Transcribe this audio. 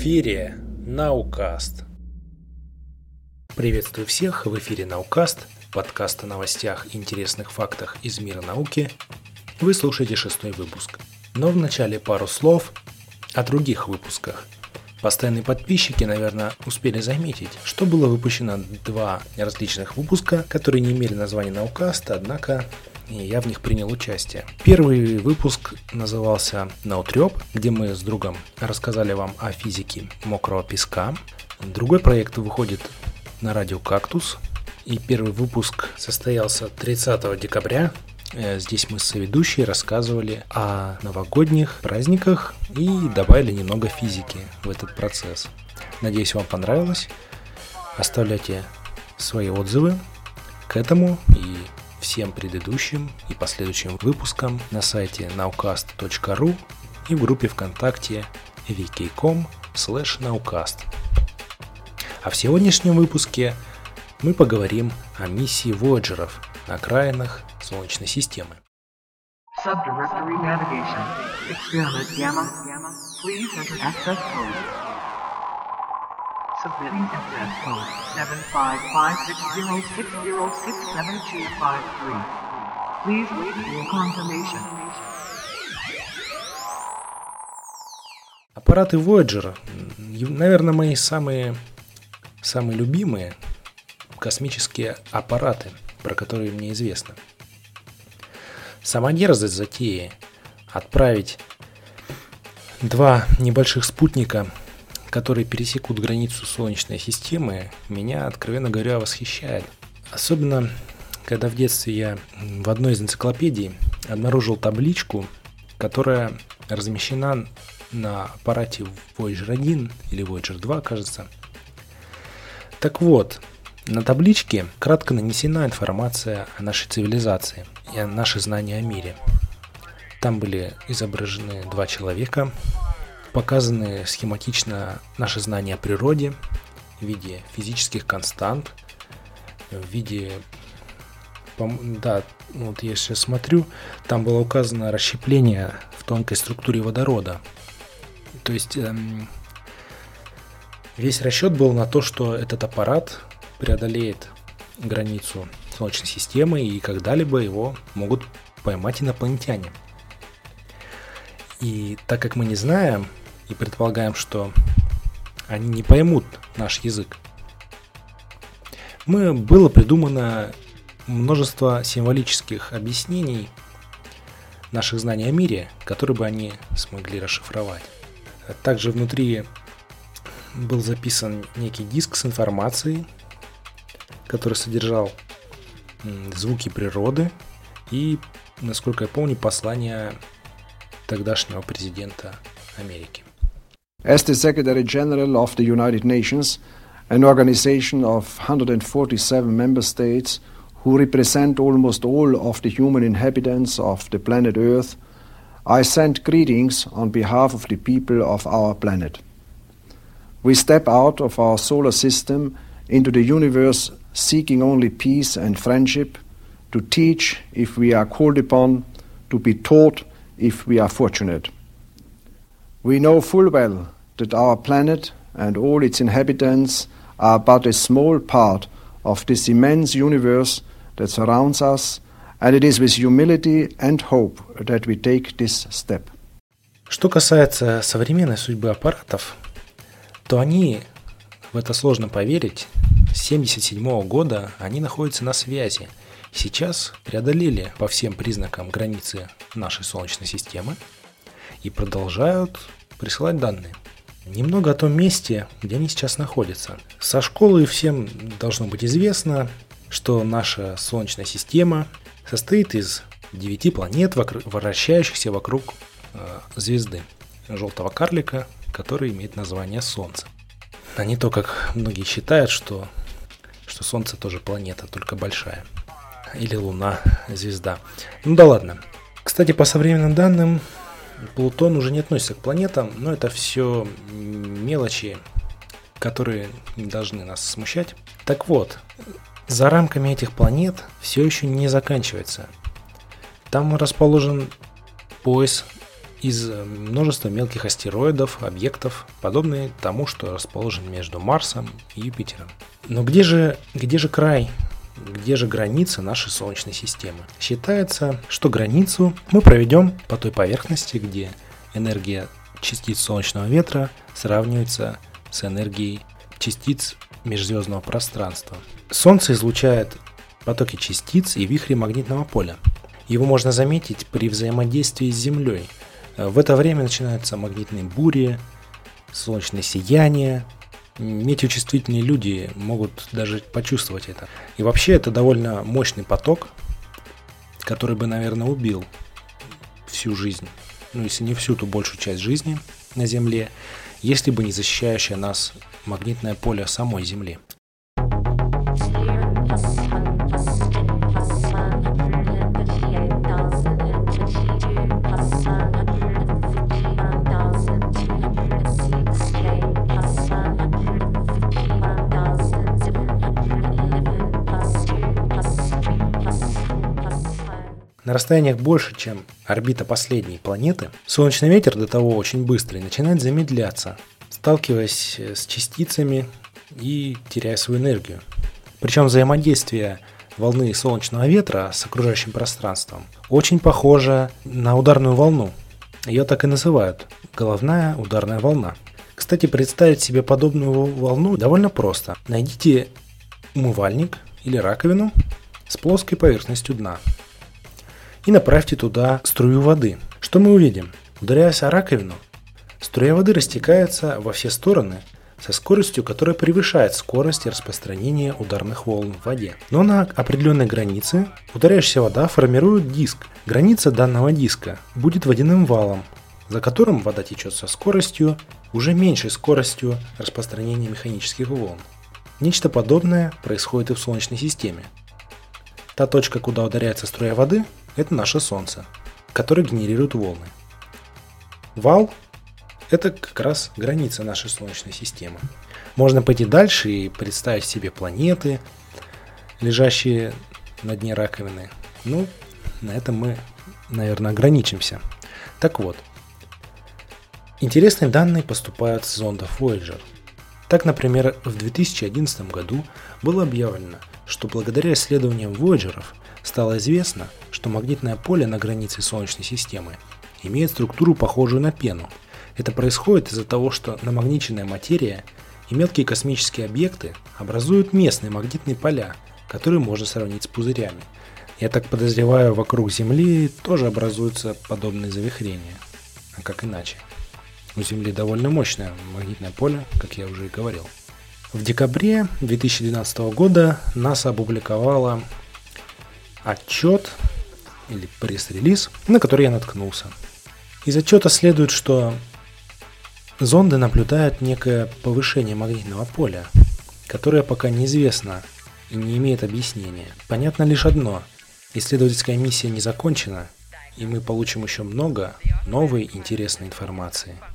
эфире Наукаст. Приветствую всех, в эфире Наукаст, подкаст о новостях и интересных фактах из мира науки. Вы слушаете шестой выпуск. Но вначале пару слов о других выпусках. Постоянные подписчики, наверное, успели заметить, что было выпущено два различных выпуска, которые не имели названия Наукаста, однако и я в них принял участие. Первый выпуск назывался «Наутреп», где мы с другом рассказали вам о физике мокрого песка. Другой проект выходит на радио «Кактус», и первый выпуск состоялся 30 декабря. Э, здесь мы с соведущей рассказывали о новогодних праздниках и добавили немного физики в этот процесс. Надеюсь, вам понравилось. Оставляйте свои отзывы к этому и всем предыдущим и последующим выпускам на сайте nowcast.ru и в группе ВКонтакте vk.com nowcast. А в сегодняшнем выпуске мы поговорим о миссии Вояджеров на окраинах Солнечной системы. Subdirectory navigation. Experiment Gamma. Please enter access code. Submitting access code 75560606723. Please wait for confirmation. Аппараты Voyager, наверное, мои самые, самые любимые космические аппараты, про которые мне известно. Сама дерзость затеи отправить два небольших спутника которые пересекут границу Солнечной системы, меня, откровенно говоря, восхищает. Особенно, когда в детстве я в одной из энциклопедий обнаружил табличку, которая размещена на аппарате Voyager 1 или Voyager 2, кажется. Так вот, на табличке кратко нанесена информация о нашей цивилизации и о наших знаниях о мире. Там были изображены два человека, показаны схематично наши знания о природе в виде физических констант, в виде... Да, вот я сейчас смотрю, там было указано расщепление в тонкой структуре водорода. То есть эм, весь расчет был на то, что этот аппарат преодолеет границу Солнечной системы и когда-либо его могут поймать инопланетяне. И так как мы не знаем и предполагаем, что они не поймут наш язык, мы, было придумано множество символических объяснений наших знаний о мире, которые бы они смогли расшифровать. Также внутри был записан некий диск с информацией, который содержал звуки природы и, насколько я помню, послание тогдашнего президента Америки. As the Secretary General of the United Nations, an organization of 147 member states who represent almost all of the human inhabitants of the planet Earth, I send greetings on behalf of the people of our planet. We step out of our solar system into the universe seeking only peace and friendship, to teach if we are called upon, to be taught if we are fortunate. We know full well that our planet and all its inhabitants are but a small part of this immense universe that surrounds us, and it is with humility and hope that we take this step. Что касается современной судьбы аппаратов, то они, в это сложно поверить, с 1977 года они находятся на связи. Сейчас преодолели по всем признакам границы нашей Солнечной системы и продолжают присылать данные. Немного о том месте, где они сейчас находятся. Со школы всем должно быть известно, что наша Солнечная система состоит из девяти планет, вращающихся вокруг э, звезды желтого карлика, который имеет название Солнце. А не то, как многие считают, что, что Солнце тоже планета, только большая. Или Луна, звезда. Ну да ладно. Кстати, по современным данным, Плутон уже не относится к планетам, но это все мелочи, которые должны нас смущать. Так вот, за рамками этих планет все еще не заканчивается. Там расположен пояс из множества мелких астероидов, объектов, подобные тому, что расположен между Марсом и Юпитером. Но где же, где же край где же граница нашей Солнечной системы. Считается, что границу мы проведем по той поверхности, где энергия частиц солнечного ветра сравнивается с энергией частиц межзвездного пространства. Солнце излучает потоки частиц и вихри магнитного поля. Его можно заметить при взаимодействии с Землей. В это время начинаются магнитные бури, солнечное сияние. Метеочувствительные люди могут даже почувствовать это. И вообще это довольно мощный поток, который бы, наверное, убил всю жизнь. Ну, если не всю, то большую часть жизни на Земле, если бы не защищающее нас магнитное поле самой Земли. На расстояниях больше, чем орбита последней планеты, солнечный ветер до того очень быстрый начинает замедляться, сталкиваясь с частицами и теряя свою энергию. Причем взаимодействие волны солнечного ветра с окружающим пространством очень похоже на ударную волну. Ее так и называют – головная ударная волна. Кстати, представить себе подобную волну довольно просто. Найдите умывальник или раковину с плоской поверхностью дна – и направьте туда струю воды. Что мы увидим? Ударяясь о раковину, струя воды растекается во все стороны со скоростью, которая превышает скорость распространения ударных волн в воде. Но на определенной границе ударяющаяся вода формирует диск. Граница данного диска будет водяным валом, за которым вода течет со скоростью, уже меньшей скоростью распространения механических волн. Нечто подобное происходит и в Солнечной системе. Та точка, куда ударяется струя воды, это наше Солнце, которое генерирует волны. Вал – это как раз граница нашей Солнечной системы. Можно пойти дальше и представить себе планеты, лежащие на дне раковины. Ну, на этом мы, наверное, ограничимся. Так вот, интересные данные поступают с зондов Voyager. Так, например, в 2011 году было объявлено, что благодаря исследованиям Voyager стало известно, что магнитное поле на границе Солнечной системы имеет структуру, похожую на пену. Это происходит из-за того, что намагниченная материя и мелкие космические объекты образуют местные магнитные поля, которые можно сравнить с пузырями. Я так подозреваю, вокруг Земли тоже образуются подобные завихрения. А как иначе? У Земли довольно мощное магнитное поле, как я уже и говорил. В декабре 2012 года НАСА опубликовала отчет или пресс-релиз, на который я наткнулся. Из отчета следует, что зонды наблюдают некое повышение магнитного поля, которое пока неизвестно и не имеет объяснения. Понятно лишь одно – исследовательская миссия не закончена, и мы получим еще много новой интересной информации –